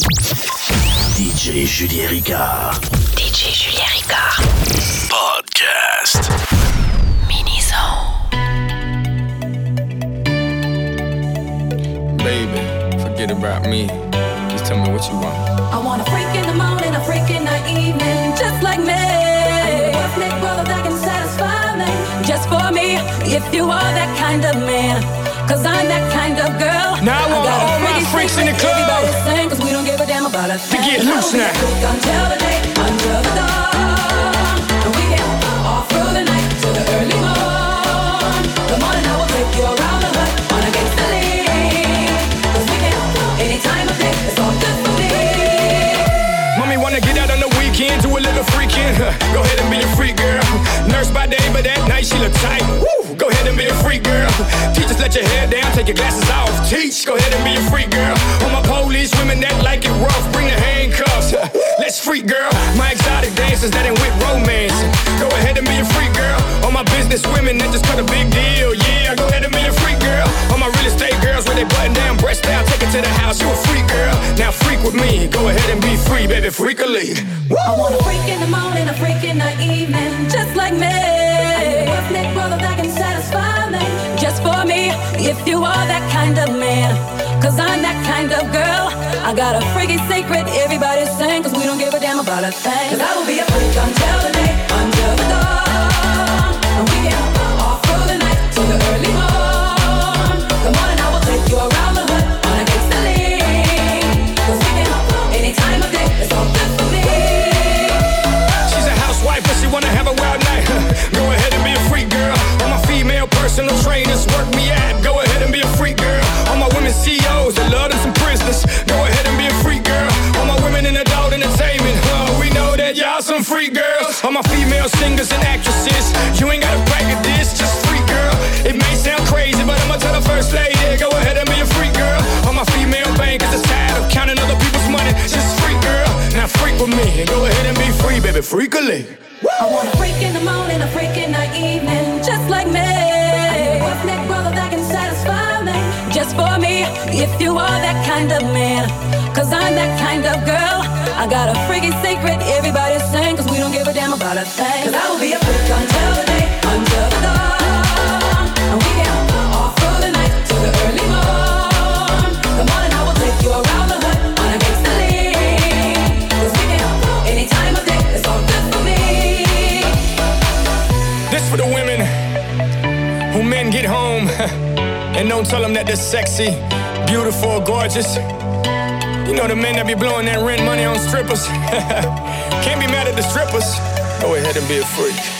DJ Julien Ricard. DJ Julien Ricard. Podcast. Mini-Zone. Baby, forget about me. Just tell me what you want. I want a freak in the morning, a freak in the evening, just like me. I need a ethnic brother that can satisfy me, just for me. If you are that kind of man, cause I'm that kind of girl. Now I want got a all my freaky freaks in the secret club. Everybody sing, cause we don't give a damn about a thing. get loose now. Until the day under the dawn. And we can all through the night till the early morn. The morning I will take you around the hood on a gangster league. Cause we can anytime of day, it's all good for me. Mommy wanna get out on the weekend, do a little freaking. Go ahead and be a freak girl. Nurse by day, but at night she look tight. Woo! Be a freak girl. Teachers, let your hair down, take your glasses off. Teach, go ahead and be a freak girl. All my police women that like it rough, bring the handcuffs. Let's freak girl. My exotic dancers that ain't with romance. Go ahead and be a freak girl. All my business women that just cut a big deal. All my real estate girls with they button down, breast down, take it to the house. You a freak girl. Now freak with me. Go ahead and be free, baby, freakily. I want a freak in the morning, a freak in the evening, just like me. I need a ethnic brother that can satisfy me, just for me. If you are that kind of man, cause I'm that kind of girl. I got a freaky secret, everybody sing, cause we don't give a damn about a thing. Cause I will be a freak until You ain't gotta at this, just freak girl. It may sound crazy, but I'ma tell the first lady. Go ahead and be a freak girl. All my female bankers is tired of counting other people's money. Just freak girl. Now freak with me. Go ahead and be free, baby, freakily. I want a freak in the morning, a freak in the evening, just like me. A ethnic brother that can satisfy me, just for me. If you are that kind of man, cause I'm that kind of girl. I got a freaky secret, everybody's sing, cause we don't give a damn about a thing. That they're sexy, beautiful, gorgeous. You know the men that be blowing that rent money on strippers. Can't be mad at the strippers. Go ahead and be a freak.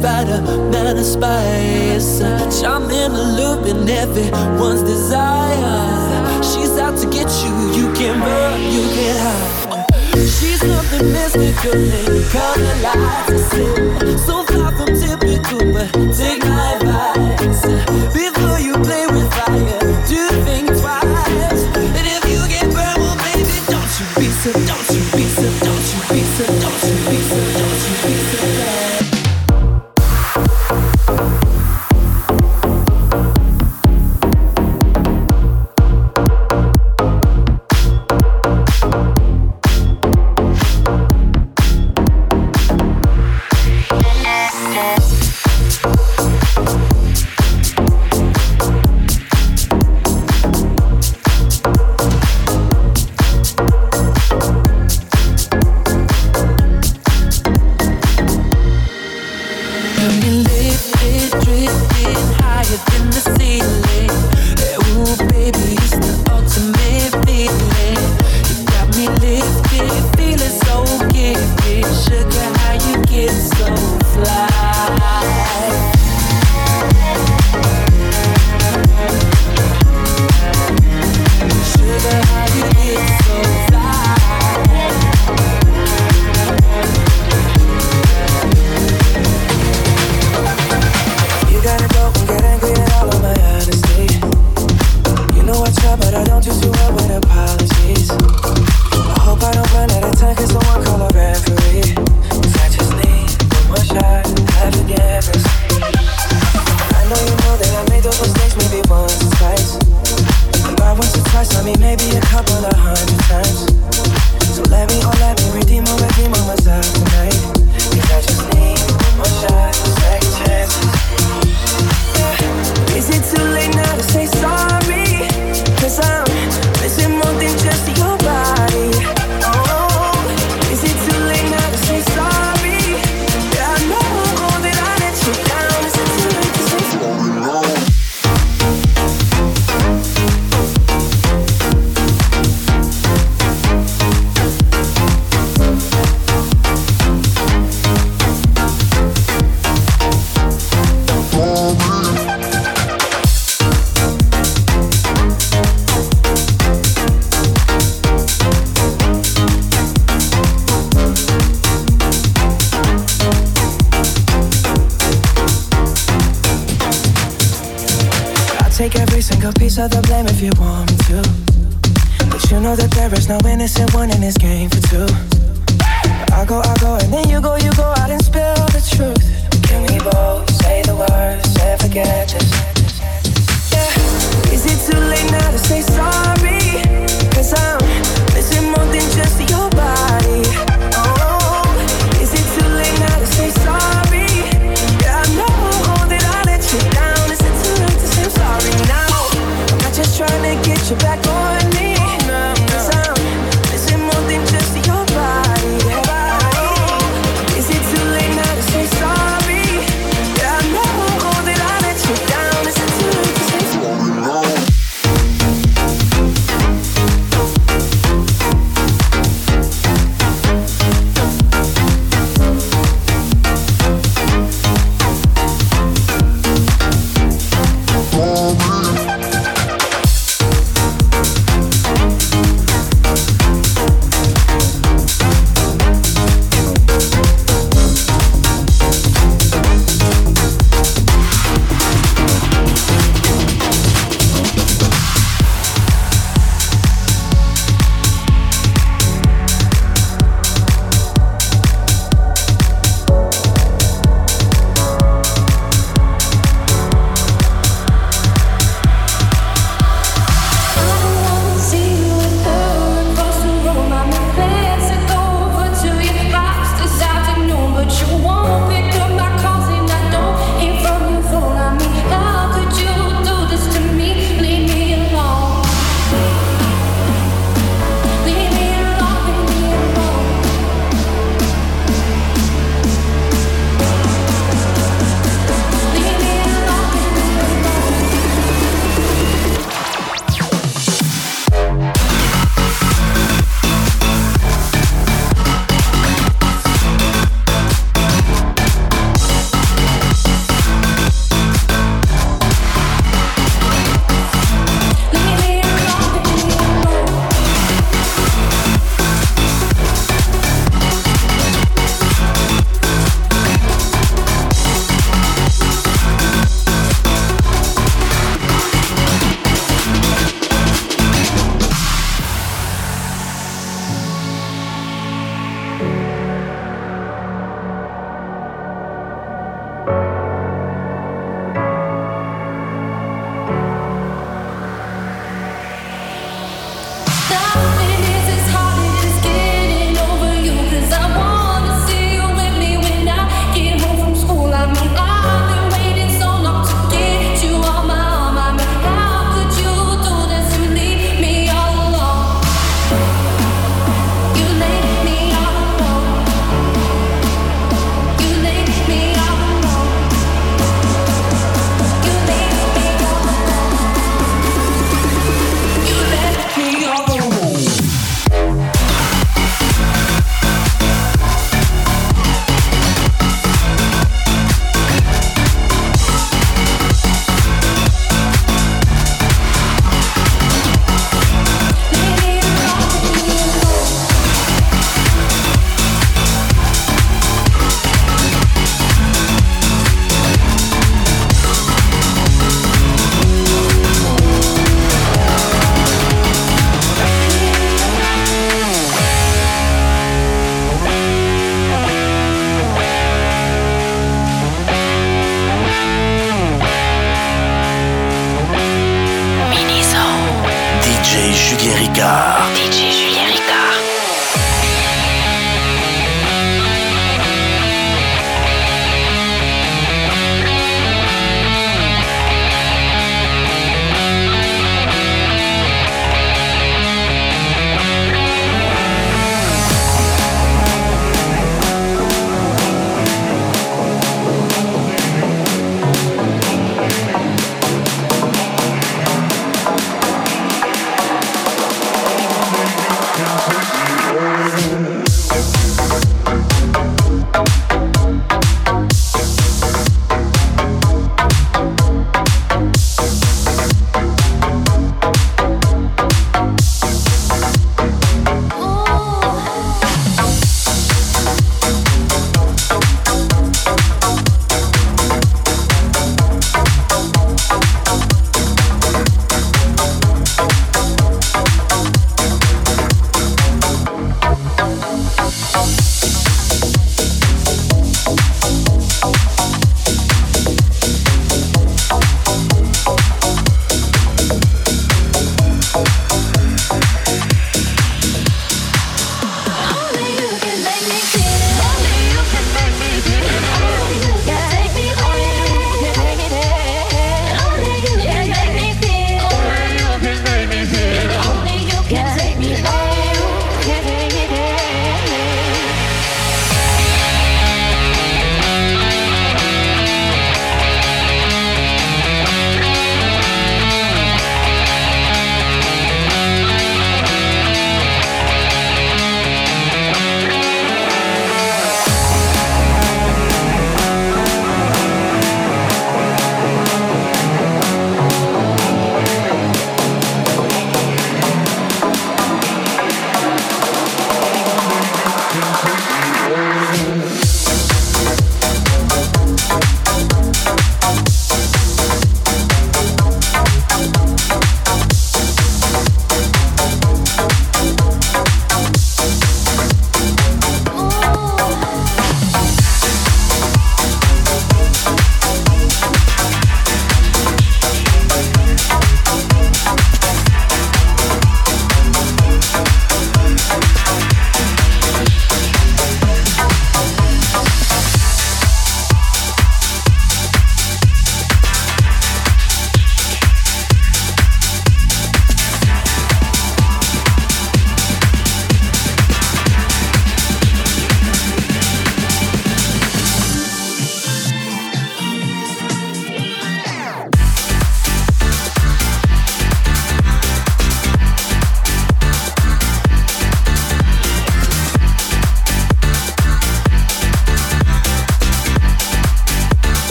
brighter than a spice. I'm in a loop in everyone's desire. She's out to get you, you can't run, you can't hide. She's something mystical in color lights. So far from typical, but take Face the blame if you want me to. But you know that there is no innocent one in this game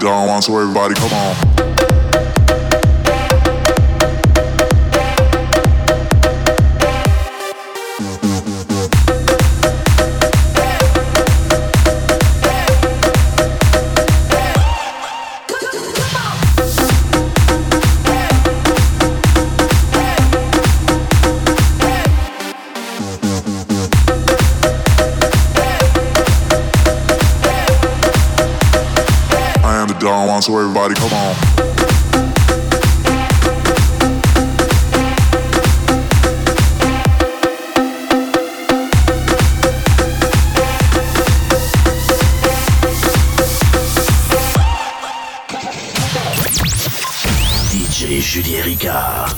gone, so everybody come on. so everybody come on. Ricard.